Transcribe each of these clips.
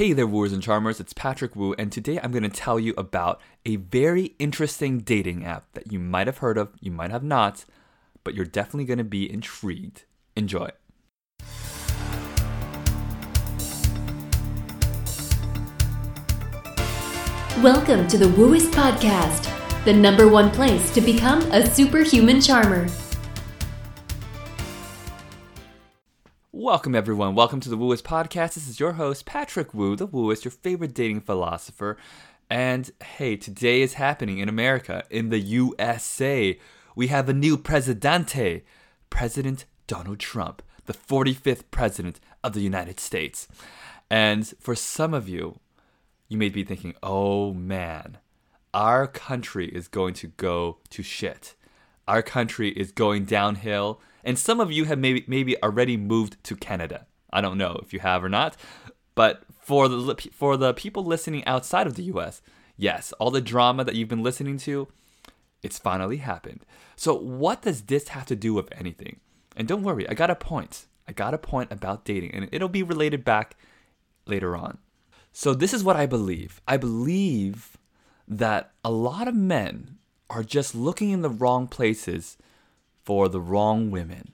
Hey there, wooers and charmers, it's Patrick Wu, and today I'm going to tell you about a very interesting dating app that you might have heard of, you might have not, but you're definitely going to be intrigued. Enjoy. Welcome to the Wooist Podcast, the number one place to become a superhuman charmer. Welcome, everyone. Welcome to the Wooist Podcast. This is your host, Patrick Wu, the Wooist, your favorite dating philosopher. And hey, today is happening in America, in the USA. We have a new presidente, President Donald Trump, the 45th president of the United States. And for some of you, you may be thinking, oh man, our country is going to go to shit. Our country is going downhill. And some of you have maybe maybe already moved to Canada. I don't know if you have or not, but for the for the people listening outside of the US, yes, all the drama that you've been listening to, it's finally happened. So what does this have to do with anything? And don't worry, I got a point. I got a point about dating and it'll be related back later on. So, this is what I believe. I believe that a lot of men are just looking in the wrong places for the wrong women.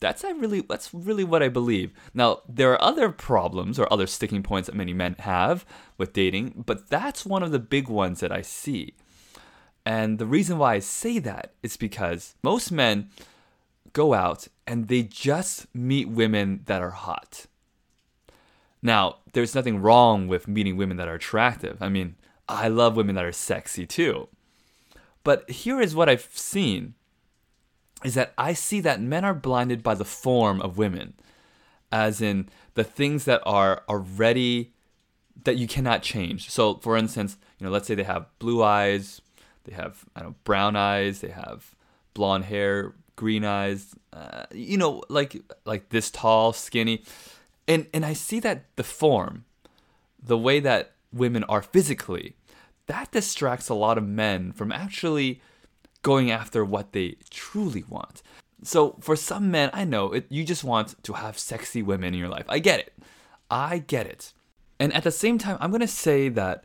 That's I really that's really what I believe. Now, there are other problems or other sticking points that many men have with dating, but that's one of the big ones that I see. And the reason why I say that is because most men go out and they just meet women that are hot. Now, there's nothing wrong with meeting women that are attractive. I mean, I love women that are sexy too. But here is what I've seen is that I see that men are blinded by the form of women, as in the things that are already that you cannot change. So, for instance, you know, let's say they have blue eyes, they have I don't know, brown eyes, they have blonde hair, green eyes, uh, you know, like like this tall, skinny and and I see that the form, the way that women are physically, that distracts a lot of men from actually going after what they truly want. So for some men, I know it, you just want to have sexy women in your life. I get it. I get it. And at the same time, I'm going to say that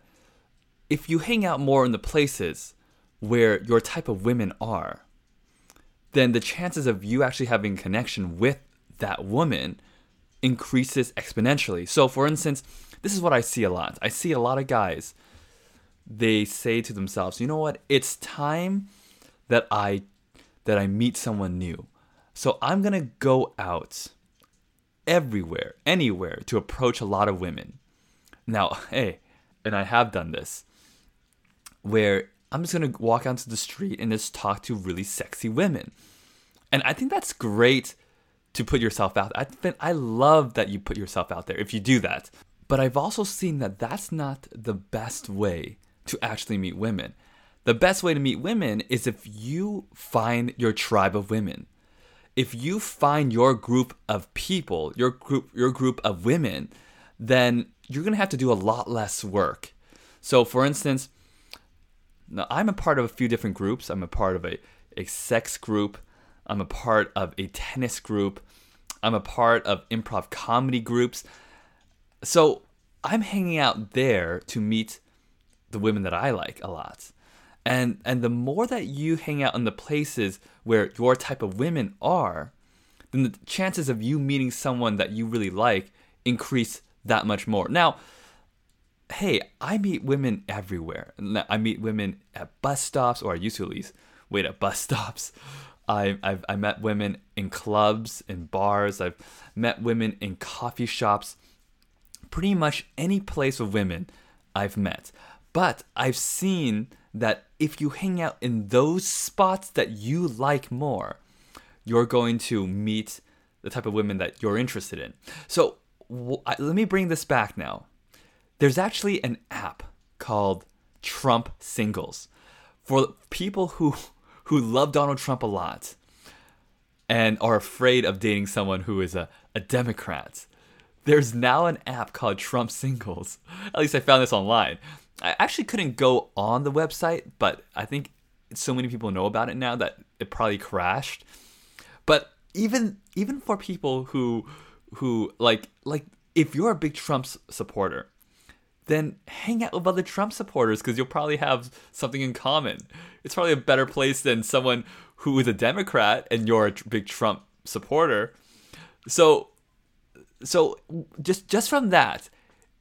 if you hang out more in the places where your type of women are, then the chances of you actually having connection with that woman increases exponentially. So, for instance, this is what I see a lot. I see a lot of guys, they say to themselves, you know what? It's time that I that I meet someone new. So I'm going to go out everywhere, anywhere to approach a lot of women. Now, hey, and I have done this where I'm just going to walk onto the street and just talk to really sexy women. And I think that's great to put yourself out. I think I love that you put yourself out there if you do that. But I've also seen that that's not the best way to actually meet women. The best way to meet women is if you find your tribe of women. If you find your group of people, your group your group of women, then you're going to have to do a lot less work. So for instance, I'm a part of a few different groups. I'm a part of a, a sex group. I'm a part of a tennis group. I'm a part of improv comedy groups. So I'm hanging out there to meet the women that I like a lot. And and the more that you hang out in the places where your type of women are, then the chances of you meeting someone that you really like increase that much more. Now, hey, I meet women everywhere. I meet women at bus stops, or I used to at least wait at bus stops. I, I've I met women in clubs, in bars. I've met women in coffee shops. Pretty much any place with women I've met. But I've seen that if you hang out in those spots that you like more, you're going to meet the type of women that you're interested in. So let me bring this back now. There's actually an app called Trump Singles for people who who love Donald Trump a lot and are afraid of dating someone who is a, a Democrat. There's now an app called Trump Singles. At least I found this online. I actually couldn't go on the website, but I think so many people know about it now that it probably crashed. But even even for people who who like like if you're a big Trump supporter, then hang out with other Trump supporters because you'll probably have something in common. It's probably a better place than someone who is a Democrat and you're a big Trump supporter. So, so just just from that,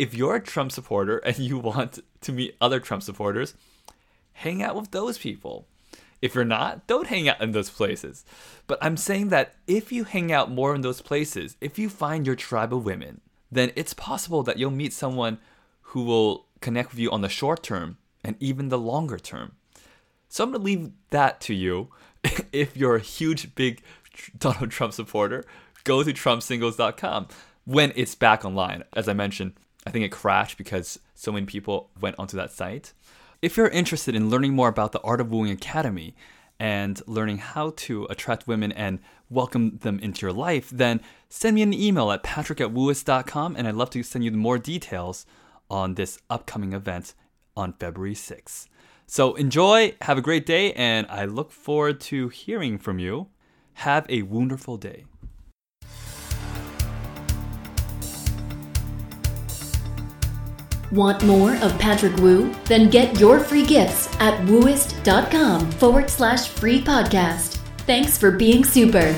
if you're a Trump supporter and you want to meet other Trump supporters, hang out with those people. If you're not, don't hang out in those places. But I'm saying that if you hang out more in those places, if you find your tribe of women, then it's possible that you'll meet someone who will connect with you on the short term and even the longer term. So I'm going to leave that to you. if you're a huge, big Donald Trump supporter, go to TrumpSingles.com when it's back online. As I mentioned, I think it crashed because so many people went onto that site. If you're interested in learning more about the Art of Wooing Academy and learning how to attract women and welcome them into your life, then send me an email at patrick at and I'd love to send you more details on this upcoming event on February 6th. So enjoy, have a great day, and I look forward to hearing from you. Have a wonderful day. Want more of Patrick Wu? Then get your free gifts at wooist.com forward slash free podcast. Thanks for being super.